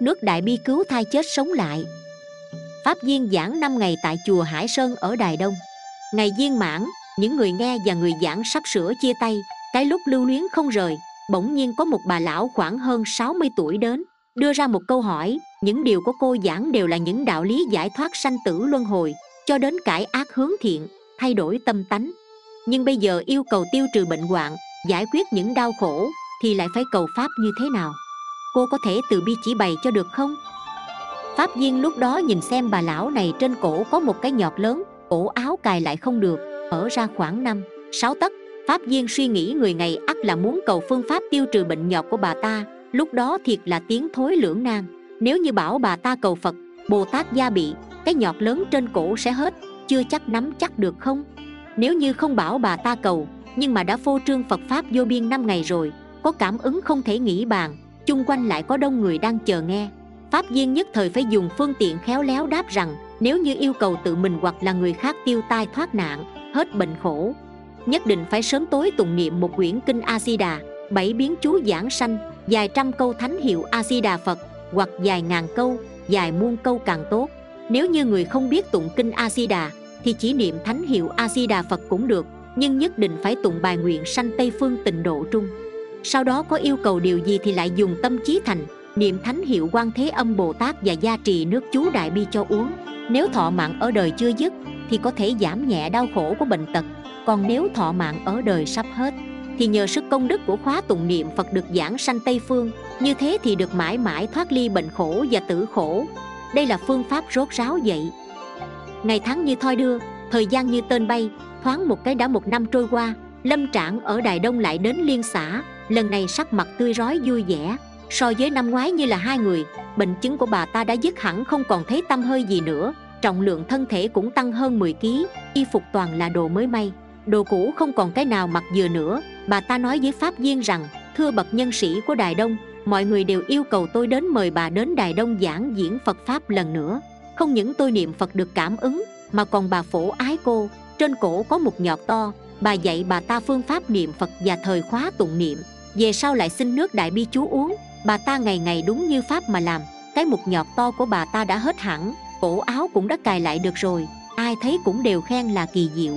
nước đại bi cứu thai chết sống lại. Pháp viên giảng 5 ngày tại chùa hải sơn ở đài đông. Ngày viên mãn, những người nghe và người giảng sắp sửa chia tay. Cái lúc lưu luyến không rời, bỗng nhiên có một bà lão khoảng hơn 60 tuổi đến, đưa ra một câu hỏi. Những điều của cô giảng đều là những đạo lý giải thoát sanh tử luân hồi, cho đến cải ác hướng thiện, thay đổi tâm tánh. Nhưng bây giờ yêu cầu tiêu trừ bệnh hoạn, giải quyết những đau khổ, thì lại phải cầu pháp như thế nào? Cô có thể từ bi chỉ bày cho được không? Pháp viên lúc đó nhìn xem bà lão này trên cổ có một cái nhọt lớn, cổ áo cài lại không được, mở ra khoảng năm, sáu tấc. Pháp viên suy nghĩ người ngày ắt là muốn cầu phương pháp tiêu trừ bệnh nhọt của bà ta, lúc đó thiệt là tiếng thối lưỡng nan. Nếu như bảo bà ta cầu phật, bồ tát gia bị, cái nhọt lớn trên cổ sẽ hết, chưa chắc nắm chắc được không? Nếu như không bảo bà ta cầu, nhưng mà đã phô trương phật pháp vô biên năm ngày rồi, có cảm ứng không thể nghĩ bàn chung quanh lại có đông người đang chờ nghe. Pháp viên nhất thời phải dùng phương tiện khéo léo đáp rằng, nếu như yêu cầu tự mình hoặc là người khác tiêu tai thoát nạn, hết bệnh khổ. Nhất định phải sớm tối tụng niệm một quyển kinh a di đà bảy biến chú giảng sanh, dài trăm câu thánh hiệu a di đà phật, hoặc dài ngàn câu, dài muôn câu càng tốt. Nếu như người không biết tụng kinh a di đà thì chỉ niệm thánh hiệu a di đà phật cũng được, nhưng nhất định phải tụng bài nguyện sanh tây phương tịnh độ trung sau đó có yêu cầu điều gì thì lại dùng tâm trí thành, niệm thánh hiệu quan thế âm bồ tát và gia trì nước chú đại bi cho uống. Nếu thọ mạng ở đời chưa dứt, thì có thể giảm nhẹ đau khổ của bệnh tật. Còn nếu thọ mạng ở đời sắp hết, thì nhờ sức công đức của khóa tụng niệm phật được giảng sanh tây phương. Như thế thì được mãi mãi thoát ly bệnh khổ và tử khổ. Đây là phương pháp rốt ráo vậy ngày tháng như thoi đưa, thời gian như tên bay, thoáng một cái đã một năm trôi qua, lâm trạng ở đài đông lại đến liên xã lần này sắc mặt tươi rói vui vẻ. So với năm ngoái như là hai người, bệnh chứng của bà ta đã dứt hẳn không còn thấy tâm hơi gì nữa. Trọng lượng thân thể cũng tăng hơn 10 kg y phục toàn là đồ mới may. Đồ cũ không còn cái nào mặc vừa nữa. Bà ta nói với pháp viên rằng, thưa bậc nhân sĩ của đài đông, mọi người đều yêu cầu tôi đến mời bà đến đài đông giảng diễn phật pháp lần nữa. Không những tôi niệm phật được cảm ứng, mà còn bà phổ ái cô. Trên cổ có một nhọt to. Bà dạy bà ta phương pháp niệm phật và thời khóa tụng niệm về sau lại xin nước đại bi chú uống. Bà ta ngày ngày đúng như pháp mà làm. Cái mục nhọt to của bà ta đã hết hẳn. Cổ áo cũng đã cài lại được rồi. Ai thấy cũng đều khen là kỳ diệu.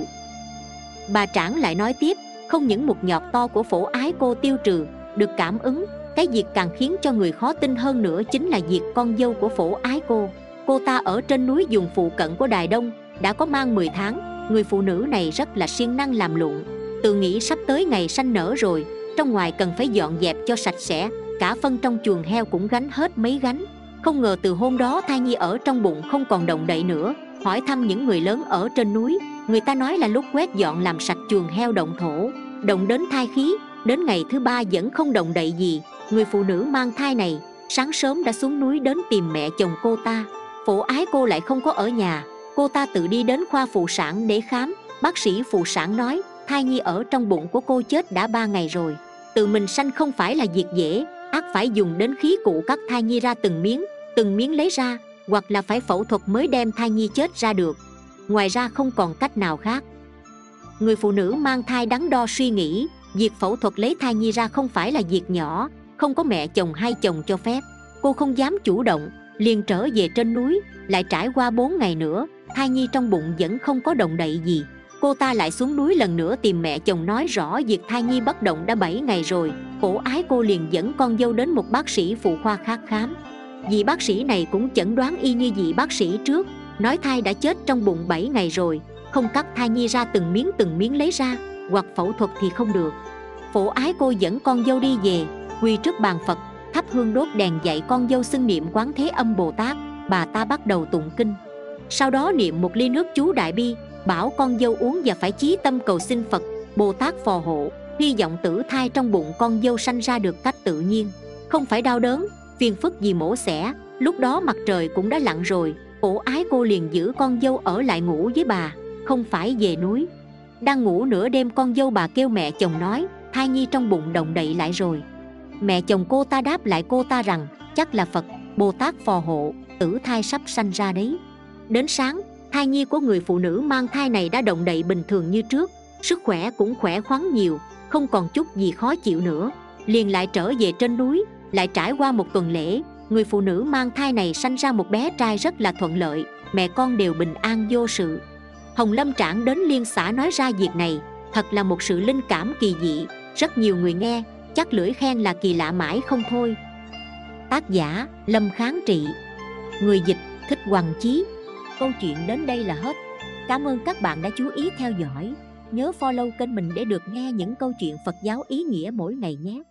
Bà trảng lại nói tiếp, không những mục nhọt to của phổ ái cô tiêu trừ được cảm ứng, cái việc càng khiến cho người khó tin hơn nữa chính là việc con dâu của phổ ái cô. Cô ta ở trên núi dùng phụ cận của đài đông, đã có mang 10 tháng. Người phụ nữ này rất là siêng năng làm lụng tự nghĩ sắp tới ngày sanh nở rồi trong ngoài cần phải dọn dẹp cho sạch sẽ, cả phân trong chuồng heo cũng gánh hết mấy gánh. Không ngờ từ hôm đó thai nhi ở trong bụng không còn động đậy nữa. Hỏi thăm những người lớn ở trên núi, người ta nói là lúc quét dọn làm sạch chuồng heo động thổ. Động đến thai khí, đến ngày thứ ba vẫn không động đậy gì. Người phụ nữ mang thai này, sáng sớm đã xuống núi đến tìm mẹ chồng cô ta. Phổ ái cô lại không có ở nhà. Cô ta tự đi đến khoa phụ sản để khám. Bác sĩ phụ sản nói, thai nhi ở trong bụng của cô chết đã ba ngày rồi tự mình sanh không phải là việc dễ, ác phải dùng đến khí cụ cắt thai nhi ra từng miếng từng miếng lấy ra, hoặc là phải phẫu thuật mới đem thai nhi chết ra được. Ngoài ra không còn cách nào khác. Người phụ nữ mang thai đắn đo suy nghĩ, việc phẫu thuật lấy thai nhi ra không phải là việc nhỏ, không có mẹ chồng hay chồng cho phép. Cô không dám chủ động, liền trở về trên núi, lại trải qua 4 ngày nữa, thai nhi trong bụng vẫn không có động đậy gì cô ta lại xuống núi lần nữa tìm mẹ chồng nói rõ việc thai nhi bất động đã 7 ngày rồi. Cổ ái cô liền dẫn con dâu đến một bác sĩ phụ khoa khác khám. Vị bác sĩ này cũng chẩn đoán y như vị bác sĩ trước, nói thai đã chết trong bụng 7 ngày rồi, không cắt thai nhi ra từng miếng từng miếng lấy ra, hoặc phẫu thuật thì không được. Phổ ái cô dẫn con dâu đi về, quỳ trước bàn phật, thắp hương đốt đèn dạy con dâu xưng niệm quán thế âm bồ tát, bà ta bắt đầu tụng kinh. Sau đó niệm một ly nước chú đại bi bảo con dâu uống và phải chí tâm cầu xin phật, bồ tát phò hộ, hy vọng tử thai trong bụng con dâu sanh ra được cách tự nhiên. Không phải đau đớn, phiền phức gì mổ xẻ, lúc đó mặt trời cũng đã lặn rồi, ổ ái cô liền giữ con dâu ở lại ngủ với bà, không phải về núi. Đang ngủ nửa đêm con dâu bà kêu mẹ chồng nói, thai nhi trong bụng động đậy lại rồi. Mẹ chồng cô ta đáp lại cô ta rằng, chắc là phật, bồ tát phò hộ, tử thai sắp sanh ra đấy. Đến sáng thai nhi của người phụ nữ mang thai này đã động đậy bình thường như trước, sức khỏe cũng khỏe khoắn nhiều, không còn chút gì khó chịu nữa. Liền lại trở về trên núi, lại trải qua một tuần lễ, người phụ nữ mang thai này sanh ra một bé trai rất là thuận lợi, mẹ con đều bình an vô sự. Hồng lâm trảng đến liên xã nói ra việc này, thật là một sự linh cảm kỳ dị, rất nhiều người nghe, chắc lưỡi khen là kỳ lạ mãi không thôi. Tác giả lâm kháng trị. Người dịch thích hoàng chí câu chuyện đến đây là hết. Cảm ơn các bạn đã chú ý theo dõi. Nhớ follow kênh mình để được nghe những câu chuyện phật giáo ý nghĩa mỗi ngày nhé.